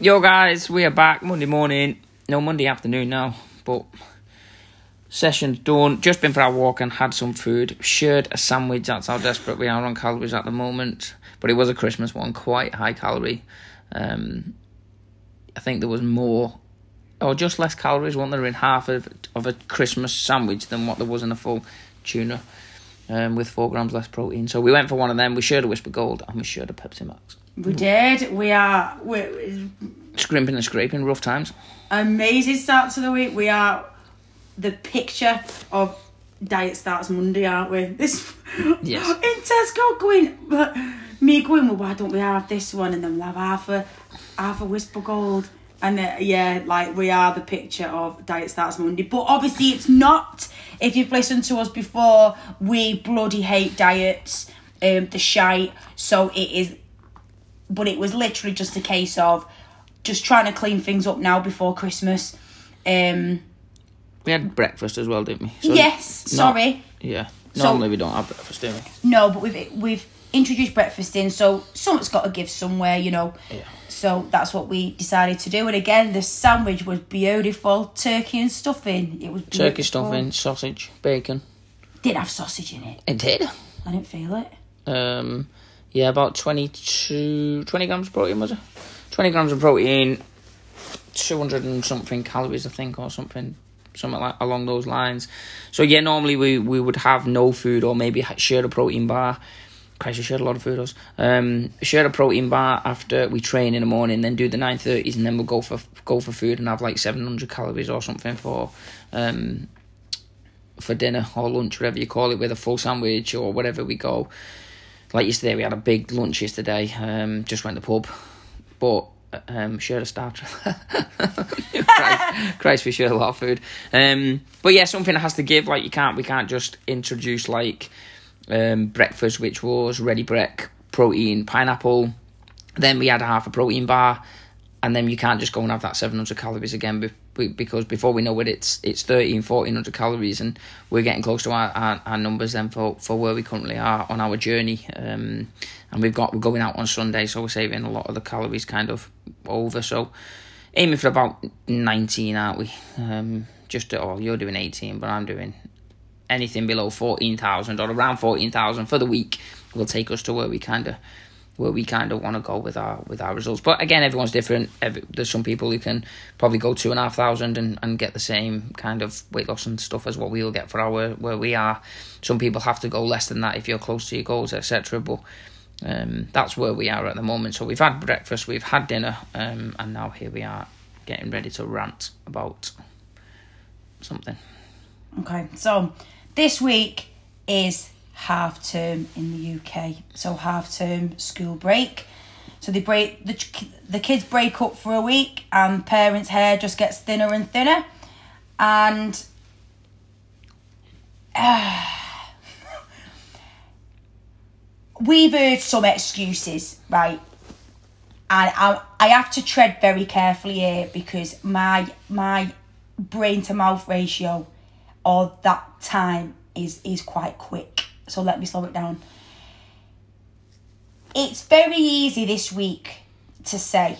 Yo, guys, we are back Monday morning. No, Monday afternoon now, but session's done. Just been for our walk and had some food. Shared a sandwich. That's how desperate we are on calories at the moment. But it was a Christmas one, quite high calorie. Um, I think there was more, or just less calories, weren't there, in half of, of a Christmas sandwich than what there was in a full tuna. Um, with four grams less protein, so we went for one of them. We shared a Wispa Gold and we shared a Pepsi Max. We did. We are we're, Scrimping and scraping, rough times. amazing start to the week. We are the picture of diet starts Monday, aren't we? This Yes. in Tesco going, but me going. Well, why don't we have this one and then we'll have half a half a Wispa Gold. And uh, yeah, like we are the picture of Diet Starts Monday. But obviously, it's not. If you've listened to us before, we bloody hate diets, um, the shite. So it is but it was literally just a case of just trying to clean things up now before Christmas. Um, We had breakfast as well, didn't we? So yes, not- sorry, Yeah. So- Normally we don't have breakfast, do we? no, but we've we've introduced breakfast in, so someone's got to give somewhere, you know. Yeah. So that's what we decided to do. And again, the sandwich was beautiful, turkey and stuffing. It was beautiful. Turkey stuffing, sausage, bacon. Didn't have sausage in it. It did. I didn't feel it. Um, yeah, about 22, 20 grams of protein, was it? 20 grams of protein, 200 and something calories, I think, or something. Something like along those lines. So yeah, normally we, we would have no food or maybe share a protein bar. Christ, we shared a lot of food. Us. Um, share a protein bar after we train in the morning, then do the nine thirties, and then we'll go for go for food and have like seven hundred calories or something for um for dinner or lunch, whatever you call it, with a full sandwich or whatever we go. Like yesterday, we had a big lunch yesterday. Um, just went to the pub, but um, shared a starter. Christ, Christ, we shared a lot of food. Um, but yeah, something has to give. Like you can't, we can't just introduce like um, breakfast, which was Ready Brek, protein, pineapple. Then we had half a protein bar, and then you can't just go and have that 700 calories again because before we know it, it's it's 13, 1400 calories, and we're getting close to our, our, our numbers then for, for where we currently are on our journey. Um, and we've got we're going out on Sunday, so we're saving a lot of the calories kind of over. So aiming for about 19, aren't we? Um, just to, oh, you're doing 18, but I'm doing anything below 14,000 or around 14,000 for the week will take us to where we kind of where we kind of want to go with our with our results. But again, everyone's different. Every, there's some people who can probably go two and a half thousand and, and get the same kind of weight loss and stuff as what we'll get for our where we are. Some people have to go less than that if you're close to your goals, etc. But um, that's where we are at the moment. So we've had breakfast, we've had dinner, um, and now here we are getting ready to rant about something. Okay, so this week is half term in the UK. So half term school break. So they break the the kids break up for a week, and parents' hair just gets thinner and thinner, and. we've heard some excuses, right? And I, I have to tread very carefully here because my my brain to mouth ratio or that time is is quite quick. So let me slow it down. It's very easy this week to say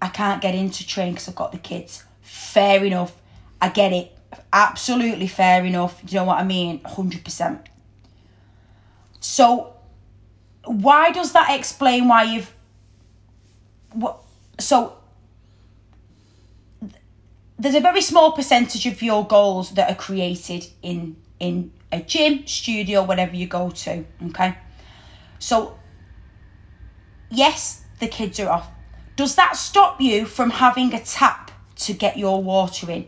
I can't get into train because I've got the kids. Fair enough. I get it. Absolutely fair enough. You know what I mean? 100%. So, why does that explain why you've. What, so, there's a very small percentage of your goals that are created in in a gym, studio, whatever you go to. Okay, so yes, the kids are off. Does that stop you from having a tap to get your water in?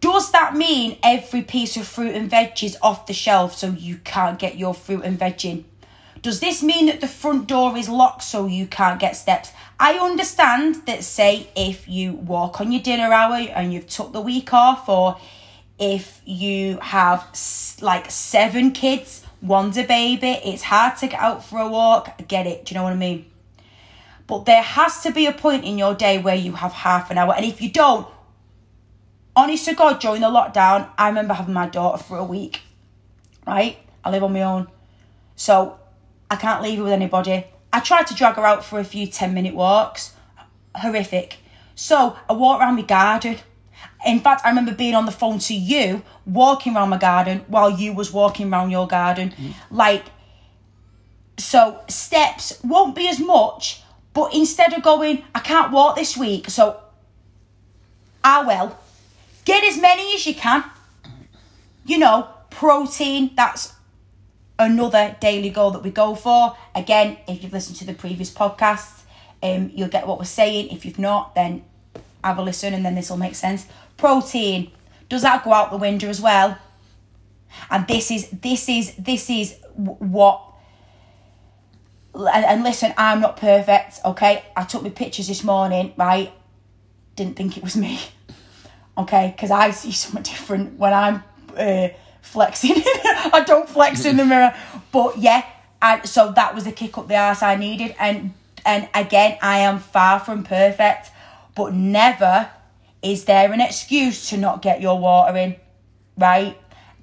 Does that mean every piece of fruit and veg is off the shelf so you can't get your fruit and veg in? Does this mean that the front door is locked so you can't get steps? I understand that, say, if you walk on your dinner hour and you've took the week off, or if you have like seven kids, one's a baby, it's hard to get out for a walk. I get it. Do you know what I mean? But there has to be a point in your day where you have half an hour. And if you don't, honest to God, during the lockdown, I remember having my daughter for a week, right? I live on my own. So I can't leave her with anybody. I tried to drag her out for a few 10 minute walks. horrific. So I walk around my garden. In fact, I remember being on the phone to you, walking around my garden while you was walking around your garden. Like, so steps won't be as much, but instead of going, I can't walk this week, so I will. Get as many as you can. You know, protein, that's another daily goal that we go for. Again, if you've listened to the previous podcasts, um, you'll get what we're saying. If you've not, then have a listen and then this will make sense. Protein, does that go out the window as well? And this is this is this is what and, listen, I'm not perfect, okay? I took my pictures this morning, right? Didn't think it was me, okay? Because I see something different when I'm uh, flexing. I don't flex in the mirror, but yeah. And so that was the kick up the arse I needed, and and again, I am far from perfect, but never is there an excuse to not get your water in, right?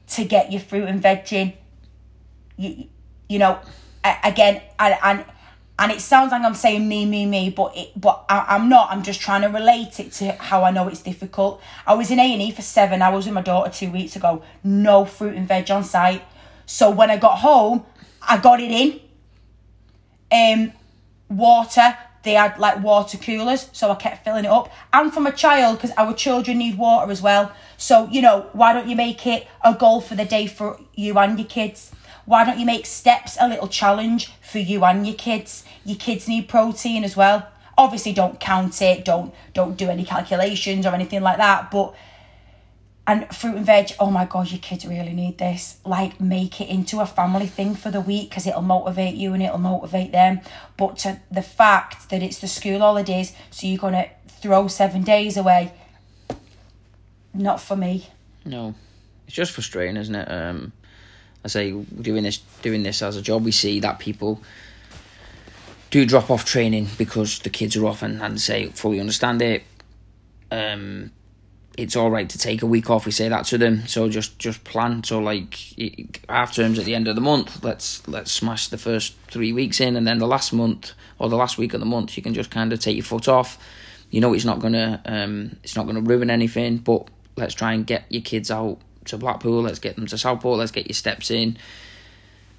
To get your fruit and veg in. You, you know, again, and, and and it sounds like I'm saying me, me, me, but it, but I, I'm not. I'm just trying to relate it to how I know it's difficult. I was in A and E for seven hours with my daughter two weeks ago. No fruit and veg on site. So when I got home, I got it in. Um, water. They had like water coolers, so I kept filling it up. And from a child, because our children need water as well. So you know, why don't you make it a goal for the day for you and your kids? Why don't you make steps a little challenge for you and your kids? Your kids need protein as well. Obviously, don't count it. Don't don't do any calculations or anything like that. But and fruit and veg. Oh my god, your kids really need this. Like, make it into a family thing for the week because it'll motivate you and it'll motivate them. But to the fact that it's the school holidays, so you're gonna throw seven days away. Not for me. No, it's just frustrating, isn't it? Um, I say doing this doing this as a job, we see that people do drop off training because the kids are off, and, and say fully understand it. Um, it's all right to take a week off. We say that to them, so just just plan. So like half terms at the end of the month, let's let's smash the first three weeks in, and then the last month or the last week of the month, you can just kind of take your foot off. You know it's not gonna um, it's not gonna ruin anything, but let's try and get your kids out to Blackpool. Let's get them to Southport. Let's get your steps in.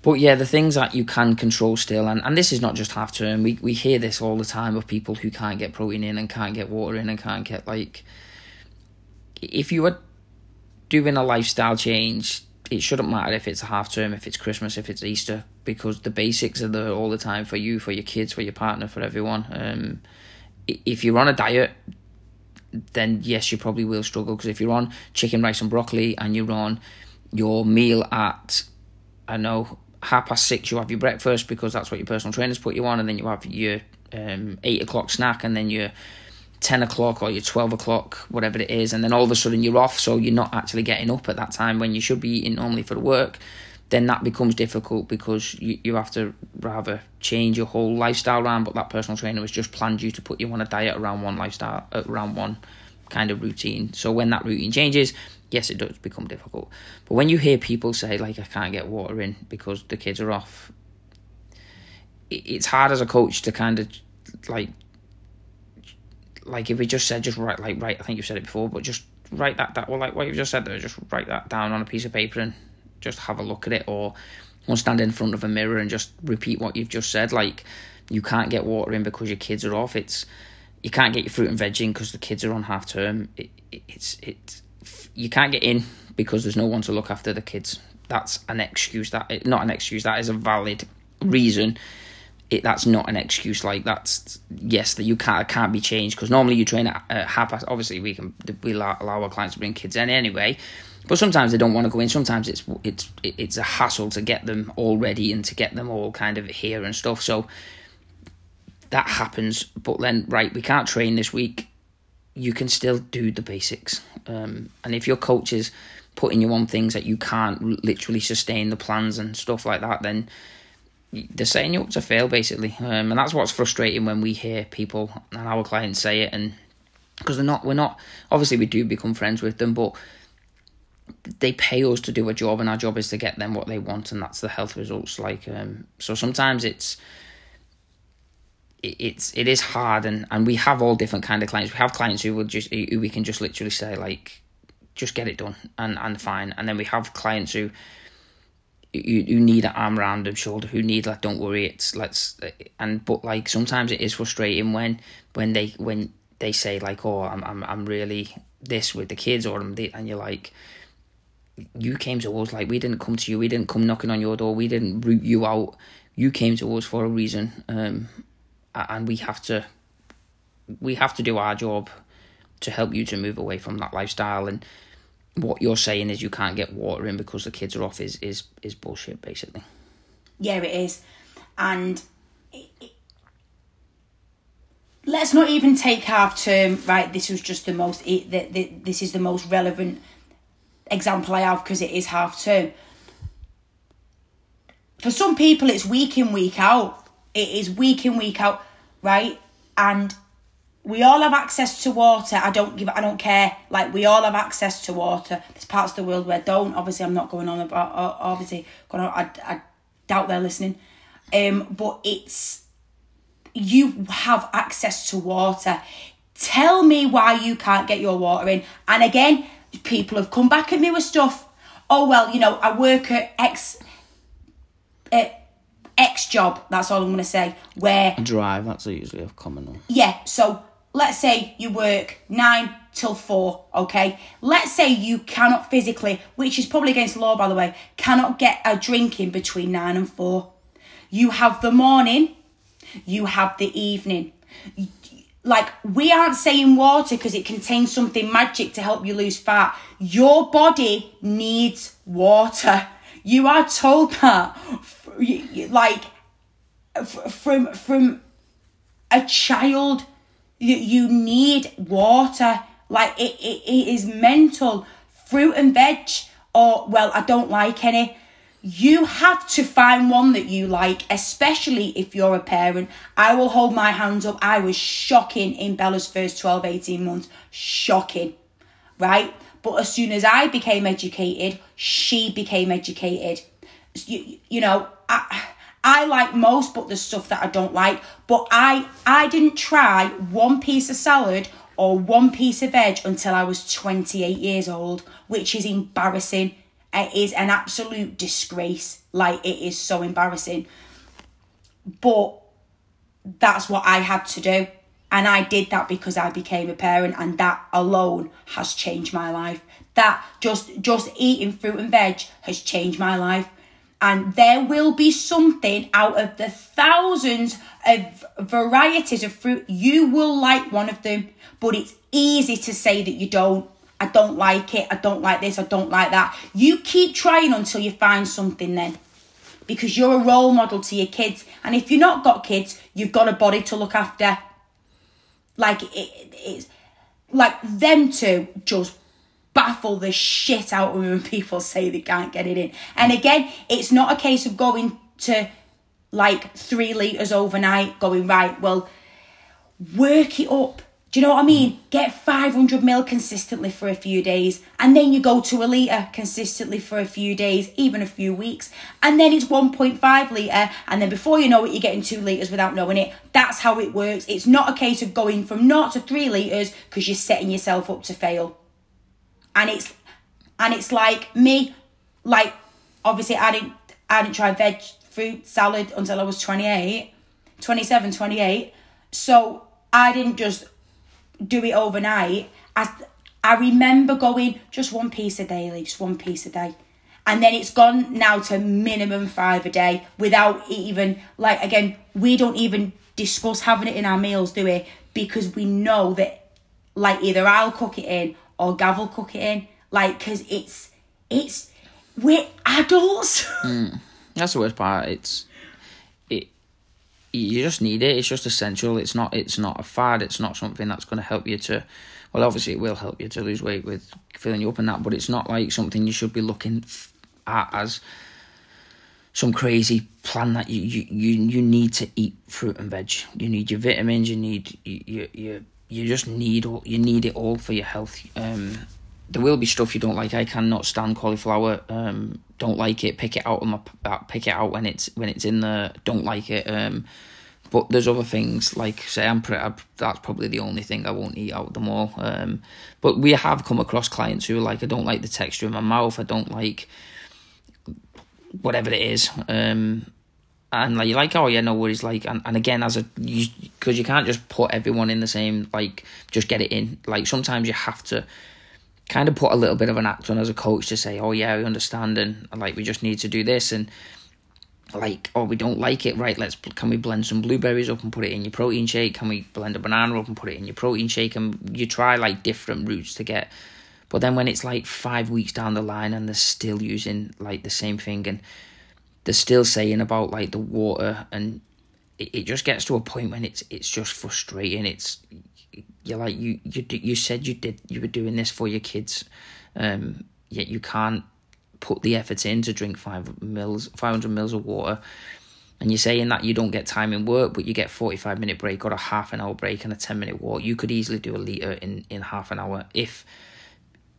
But yeah, the things that you can control still, and, and this is not just half term. We we hear this all the time of people who can't get protein in and can't get water in and can't get like. If you are doing a lifestyle change, it shouldn't matter if it's half term, if it's Christmas, if it's Easter, because the basics are there all the time for you, for your kids, for your partner, for everyone. Um, if you're on a diet, then yes, you probably will struggle because if you're on chicken, rice, and broccoli, and you're on your meal at, I know half past six, you have your breakfast because that's what your personal trainers put you on, and then you have your um, eight o'clock snack, and then your ten o'clock or your twelve o'clock, whatever it is, and then all of a sudden you're off, so you're not actually getting up at that time when you should be eating normally for work. Then that becomes difficult because you, you have to rather change your whole lifestyle around. But that personal trainer has just planned you to put you on a diet around one lifestyle, uh, around one kind of routine. So when that routine changes, yes, it does become difficult. But when you hear people say like I can't get water in because the kids are off, it's hard as a coach to kind of like like if we just said just write like right I think you've said it before, but just write that that well like what you've just said there, just write that down on a piece of paper and just have a look at it or or stand in front of a mirror and just repeat what you've just said. Like you can't get water in because your kids are off. It's you can't get your fruit and veg in because the kids are on half term. It, it, it's it's you can't get in because there's no one to look after the kids. That's an excuse. That not an excuse. That is a valid reason. It that's not an excuse. Like that's yes that you can't can't be changed because normally you train at uh, half past. Obviously we can we allow, allow our clients to bring kids in anyway. But sometimes they don't want to go in. Sometimes it's it's it's a hassle to get them all ready and to get them all kind of here and stuff. So that happens. But then, right, we can't train this week. You can still do the basics. Um, and if your coach is putting you on things that you can't literally sustain the plans and stuff like that, then they're setting you up to fail, basically. Um, and that's what's frustrating when we hear people and our clients say it, and because they're not, we're not. Obviously, we do become friends with them, but they pay us to do a job, and our job is to get them what they want, and that's the health results. Like, um, so sometimes it's it, it's it is hard, and and we have all different kind of clients. We have clients who will just who we can just literally say like, just get it done and and fine, and then we have clients who. You, you need an arm around them shoulder who need like don't worry it's let's and but like sometimes it is frustrating when when they when they say like oh I'm I'm I'm really this with the kids or I'm the, and you're like you came to us like we didn't come to you we didn't come knocking on your door we didn't root you out. You came to us for a reason um, and we have to we have to do our job to help you to move away from that lifestyle. And what you're saying is you can't get water in because the kids are off is is is bullshit basically yeah it is and it, it, let's not even take half term right this was just the most it, the, the, this is the most relevant example I have because it is half term. For some people, it's week in, week out. It is week in, week out, right? And we all have access to water. I don't give. I don't care. Like we all have access to water. There's parts of the world where don't. Obviously, I'm not going on about. Obviously, going on. I, I doubt they're listening. Um, but it's you have access to water. Tell me why you can't get your water in. And again, people have come back at me with stuff. Oh well, you know, I work at X uh, X job. That's all I'm going to say. Where drive. That's usually a common one. Yeah. So let's say you work nine till four. Okay. Let's say you cannot physically, which is probably against law, by the way, cannot get a drink in between nine and four. You have the morning. You have the evening like we aren't saying water because it contains something magic to help you lose fat. Your body needs water. You are told that, like from from a child, you you need water. Like it, it, it is mental. Fruit and veg, or well, I don't like any you have to find one that you like, especially if you're a parent. I will hold my hands up. I was shocking in Bella's first 12, 18 months. Shocking, right? But as soon as I became educated, she became educated. You, you know, I, I like most, but there's stuff that I don't like. But I, I didn't try one piece of salad or one piece of veg until I was 28 years old, which is embarrassing it is an absolute disgrace. Like, it is so embarrassing. But that's what I had to do. And I did that because I became a parent, and that alone has changed my life. That just just eating fruit and veg has changed my life. And there will be something out of the thousands of varieties of fruit. You will like one of them, but it's easy to say that you don't I don't like it, I don't like this, I don't like that. You keep trying until you find something then. Because you're a role model to your kids. And if you've not got kids, you've got a body to look after. Like it, it's like them two just baffle the shit out of me when people say they can't get it in. And again, it's not a case of going to like three litres overnight, going, right, well, work it up do you know what I mean? Get 500 mil consistently for a few days, and then you go to a litre consistently for a few days, even a few weeks, and then it's 1.5 litre, and then before you know it, you're getting two litres without knowing it. That's how it works. It's not a case of going from naught to three litres because you're setting yourself up to fail. And it's and it's like me, like obviously I didn't I didn't try veg fruit salad until I was 28, 27, 28. So I didn't just do it overnight. I I remember going just one piece a day, just one piece a day. And then it's gone now to minimum five a day without even like again, we don't even discuss having it in our meals, do we? Because we know that like either I'll cook it in or Gav will cook it in. Like because it's it's we're adults. Mm. That's the worst part. It's it, you just need it. It's just essential. It's not. It's not a fad. It's not something that's going to help you to. Well, obviously, it will help you to lose weight with filling you up and that, but it's not like something you should be looking at as some crazy plan that you you you, you need to eat fruit and veg. You need your vitamins. You need you you you, just need all you need it all for your health. Um, there will be stuff you don't like. I cannot stand cauliflower. Um, don't like it. Pick it out on my pick it out when it's when it's in the don't like it. Um, but there's other things like say I'm, pretty, I'm that's probably the only thing I won't eat out of the mall. Um, but we have come across clients who are like I don't like the texture of my mouth. I don't like whatever it is. Um, and like you're like oh yeah no worries like and, and again as a you because you, can't just put everyone in the same like just get it in. Like sometimes you have to kind of put a little bit of an act on as a coach to say oh yeah we understand and like we just need to do this and like oh we don't like it right let's can we blend some blueberries up and put it in your protein shake? Can we blend a banana up and put it in your protein shake? And you try like different routes to get but then when it's like five weeks down the line and they're still using like the same thing and they're still saying about like the water and it, it just gets to a point when it's it's just frustrating it's you're like you you you said you did you were doing this for your kids um yet you can't put the effort in to drink five mils, five hundred mils of water, and you're saying that you don't get time in work, but you get forty five minute break or a half an hour break and a ten minute walk, you could easily do a liter in in half an hour if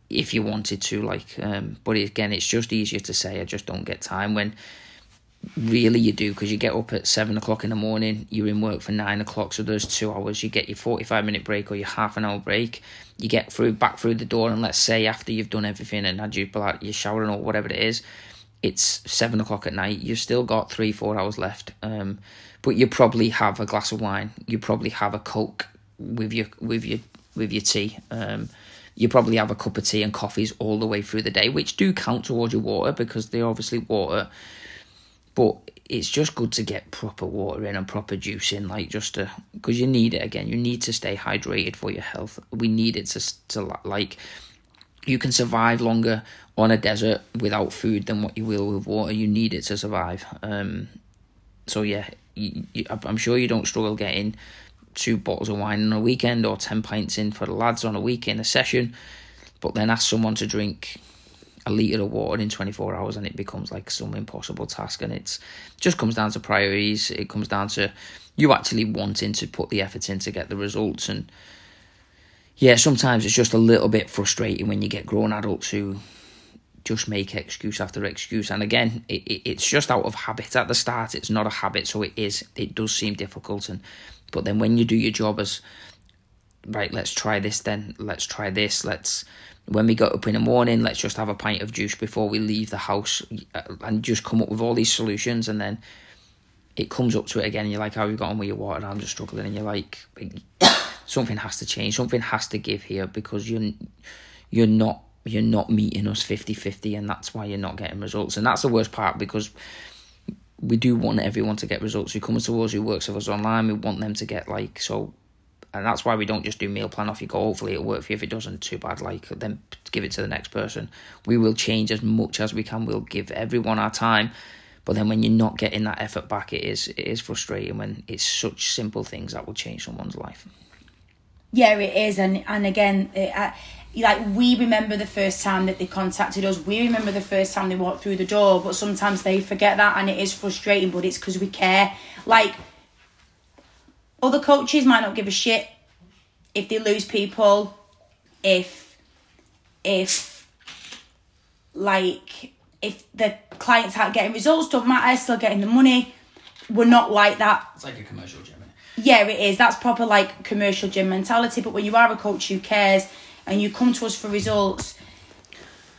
if you wanted to. Like, um, but again, it's just easier to say I just don't get time when really you do because you get up at seven o'clock in the morning you're in work for nine o'clock so there's two hours you get your 45 minute break or your half an hour break. You get through back through the door and let's say after you've done everything and had your, like you're showering or whatever it is it's seven o'clock at night you've still got three four hours left um, but you probably have a glass of wine you probably have a coke with your with your with your tea um, you probably have a cup of tea and coffees all the way through the day which do count towards your water because they're obviously water but it's just good to get proper water in and proper juice in, like just to because you need it again. You need to stay hydrated for your health. We need it to to like you can survive longer on a desert without food than what you will with water. You need it to survive. Um, so yeah, you, you, I'm sure you don't struggle getting two bottles of wine on a weekend or ten pints in for the lads on a weekend a session, but then ask someone to drink a litre of water in 24 hours and it becomes like some impossible task. And it's just comes down to priorities. It comes down to you actually wanting to put the effort in to get the results. And yeah sometimes it's just a little bit frustrating when you get grown adults who just make excuse after excuse. And again it, it, it's just out of habit at the start. It's not a habit so it is it does seem difficult. And but then when you do your job as right let's try this then. Let's try this. Let's when we got up in the morning, let's just have a pint of juice before we leave the house uh, and just come up with all these solutions. And then it comes up to it again, and you're like, How have you got on with your water? I'm just struggling. And you're like, Something has to change, something has to give here because you're, you're not. You're not meeting us 50 50, and that's why you're not getting results. And that's the worst part because we do want everyone to get results who comes to us, who works with us online. We want them to get like so and that's why we don't just do meal plan off you go. Hopefully it'll work for you. If it doesn't, too bad. Like then give it to the next person. We will change as much as we can. We'll give everyone our time. But then when you're not getting that effort back, it is it is frustrating when it's such simple things that will change someone's life. Yeah, it is, and and again, it, uh, like we remember the first time that they contacted us. We remember the first time they walked through the door, but sometimes they forget that, and it is frustrating. But it's because we care. Like other coaches might not give a shit if they lose people, if if like if the clients aren't getting results, don't matter, still getting the money. We're not like that. It's like a commercial gym. Yeah, it is. That's proper like commercial gym mentality. But when you are a coach who cares and you come to us for results,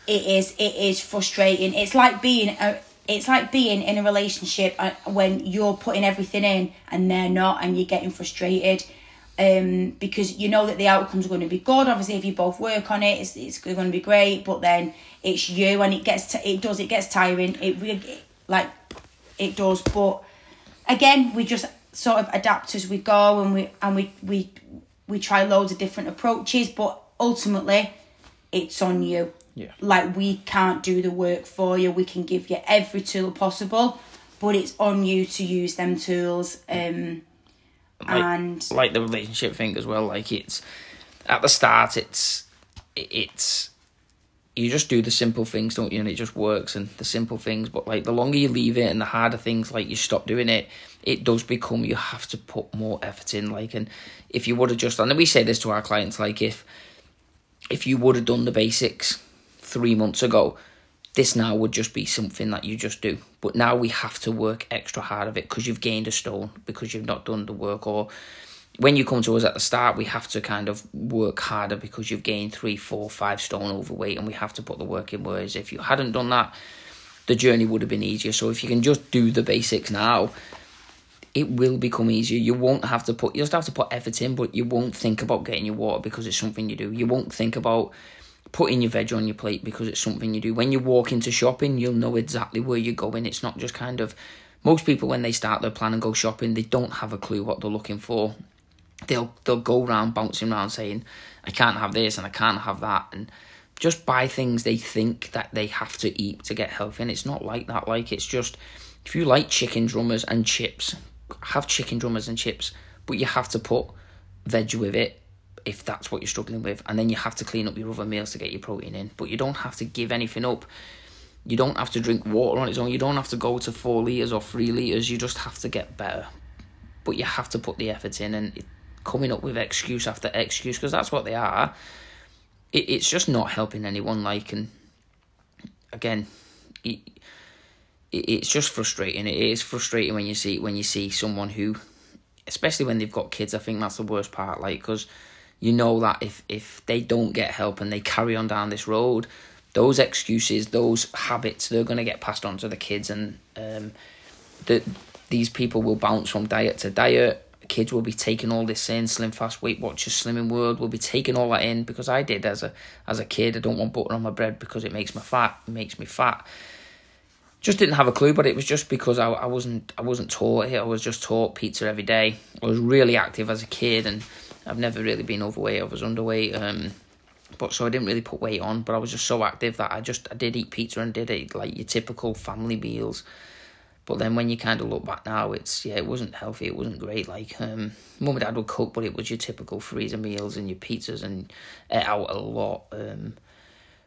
it is it is frustrating. It's like being a it's like being in a relationship uh, when you're putting everything in and they're not and you're getting frustrated um, because you know that the outcome's going to be good. Obviously if you both work on it it's, it's going to be great but then it's you and it gets t- it does it gets tiring. It, it like it does. But again we just sort of adapt as we go and we and we we we try loads of different approaches but ultimately it's on you yeah. Like we can't do the work for you. We can give you every tool possible, but it's on you to use them tools. Um, like, and like the relationship thing as well. Like it's at the start, it's it's you just do the simple things, don't you? And it just works and the simple things. But like the longer you leave it and the harder things, like you stop doing it, it does become you have to put more effort in. Like, and if you would have just, done, and we say this to our clients, like if if you would have done the basics three months ago, this now would just be something that you just do. But now we have to work extra hard of it because you've gained a stone because you've not done the work or when you come to us at the start, we have to kind of work harder because you've gained three, four, five stone overweight, and we have to put the work in. Whereas if you hadn't done that, the journey would have been easier. So if you can just do the basics now, it will become easier. You won't have to put you'll just have to put effort in, but you won't think about getting your water because it's something you do. You won't think about putting your veg on your plate because it's something you do. When you walk into shopping, you'll know exactly where you're going. It's not just kind of most people when they start their plan and go shopping, they don't have a clue what they're looking for. They'll they'll go around bouncing around saying, I can't have this and I can't have that and just buy things they think that they have to eat to get healthy and it's not like that. Like it's just if you like chicken drummers and chips, have chicken drummers and chips, but you have to put veg with it if that's what you're struggling with, and then you have to clean up your other meals to get your protein in. But you don't have to give anything up. You don't have to drink water on its own. You don't have to go to four liters or three liters. You just have to get better. But you have to put the effort in and coming up with excuse after excuse because that's what they are. It, it's just not helping anyone. Like and again, it, it's just frustrating. It is frustrating when you see when you see someone who, especially when they've got kids. I think that's the worst part. Like because you know that if if they don't get help and they carry on down this road, those excuses, those habits, they're going to get passed on to the kids, and um, that these people will bounce from diet to diet. Kids will be taking all this in. Slim Fast Weight Watchers, Slimming World will be taking all that in because I did as a as a kid. I don't want butter on my bread because it makes me fat. It makes me fat. Just didn't have a clue, but it was just because I, I wasn't I wasn't taught it. I was just taught pizza every day. I was really active as a kid and I've never really been overweight. I was underweight. Um, but so I didn't really put weight on. But I was just so active that I just I did eat pizza and did eat like your typical family meals. But then when you kind of look back now, it's yeah, it wasn't healthy. It wasn't great. Like um, mum and dad would cook, but it was your typical freezer meals and your pizzas and ate out a lot. Um,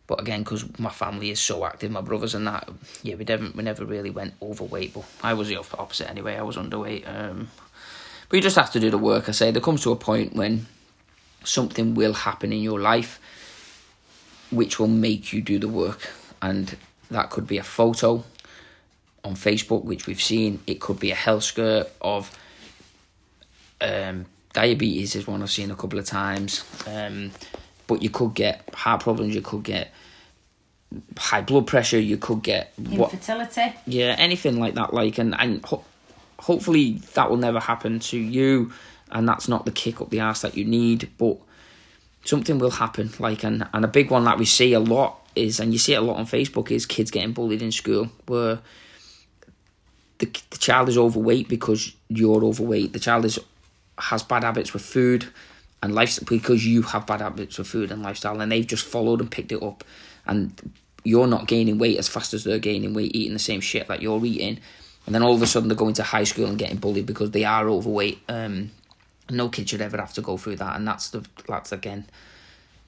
but again, because my family is so active, my brothers and that, yeah, we never we never really went overweight. But I was the opposite anyway. I was underweight. Um, you just have to do the work. I say there comes to a point when something will happen in your life which will make you do the work. And that could be a photo on Facebook, which we've seen. It could be a health scare of um, diabetes, is one I've seen a couple of times. Um, but you could get heart problems, you could get high blood pressure, you could get infertility. What, yeah, anything like that. Like, and, and hopefully that will never happen to you and that's not the kick up the ass that you need but something will happen like and, and a big one that we see a lot is and you see it a lot on facebook is kids getting bullied in school where the, the child is overweight because you're overweight. The child is has bad habits with food and lifestyle because you have bad habits with food and lifestyle and they've just followed and picked it up and you're not gaining weight as fast as they're gaining weight eating the same shit that you're eating and then all of a sudden they're going to high school and getting bullied because they are overweight. Um, no kid should ever have to go through that, and that's the that's again,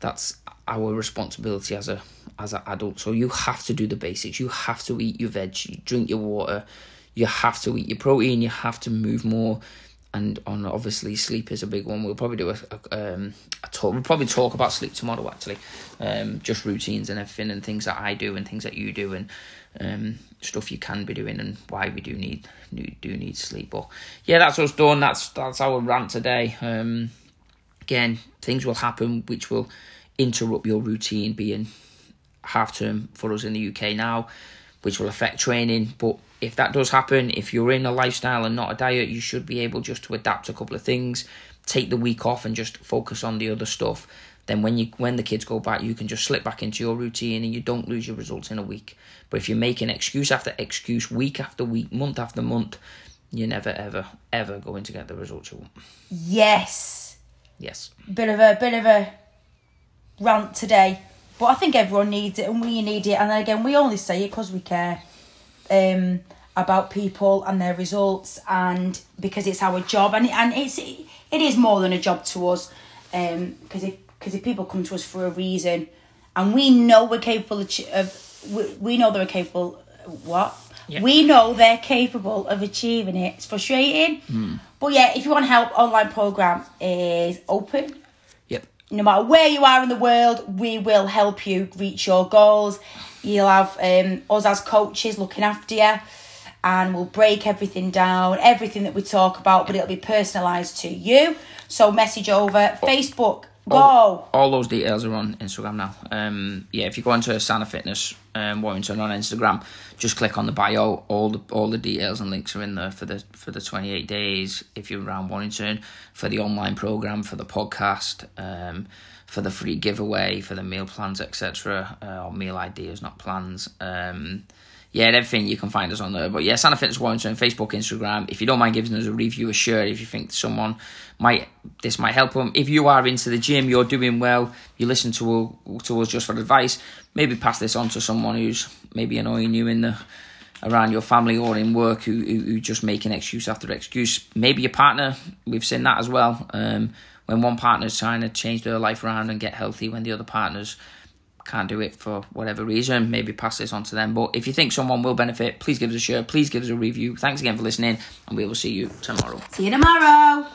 that's our responsibility as a as an adult. So you have to do the basics. You have to eat your veg, you drink your water, you have to eat your protein. You have to move more, and on obviously sleep is a big one. We'll probably do a, a, um, a talk. We'll probably talk about sleep tomorrow actually, um, just routines and everything and things that I do and things that you do and um, stuff you can be doing and why we do need do need sleep. But yeah, that's us done. That's that's our rant today. Um, again, things will happen which will interrupt your routine being half term for us in the UK now, which will affect training. But if that does happen, if you're in a lifestyle and not a diet, you should be able just to adapt a couple of things, take the week off and just focus on the other stuff. Then when you when the kids go back, you can just slip back into your routine and you don't lose your results in a week. But if you're making excuse after excuse, week after week, month after month, you're never ever ever going to get the results you want. Yes. Yes. Bit of a bit of a rant today, but I think everyone needs it and we need it. And then again, we only say it because we care um, about people and their results, and because it's our job, and and it's it is more than a job to us, because um, if because if people come to us for a reason, and we know we're capable of, of we, we know they're capable. What? Yep. We know they're capable of achieving it. It's frustrating. Mm. But yeah, if you want help, online program is open. No matter where you are in the world, we will help you reach your goals. You'll have um, us as coaches looking after you, and we'll break everything down, everything that we talk about, but it'll be personalised to you. So message over Facebook. Go. All, all those details are on Instagram now. Um, yeah, if you go onto Sana Fitness um, Warrington on Instagram, just click on the bio. All the all the details and links are in there for the for the twenty eight days. If you're around Warrington, for the online program, for the podcast, um, for the free giveaway, for the meal plans, etc. Uh, or meal ideas, not plans. Um, yeah, everything you can find us on there. But yeah, Sana Fitness Warrington, Facebook, Instagram. If you don't mind giving us a review, a share, if you think someone might this might help them. If you are into the gym, you're doing well, you listen to to us just for advice. Maybe pass this on to someone who's maybe annoying you in the around your family or in work who who, who just making excuse after excuse. Maybe your partner. We've seen that as well. Um, when one partner's trying to change their life around and get healthy, when the other partner's can't do it for whatever reason, maybe pass this on to them. But if you think someone will benefit, please give us a share, please give us a review. Thanks again for listening, and we will see you tomorrow. See you tomorrow.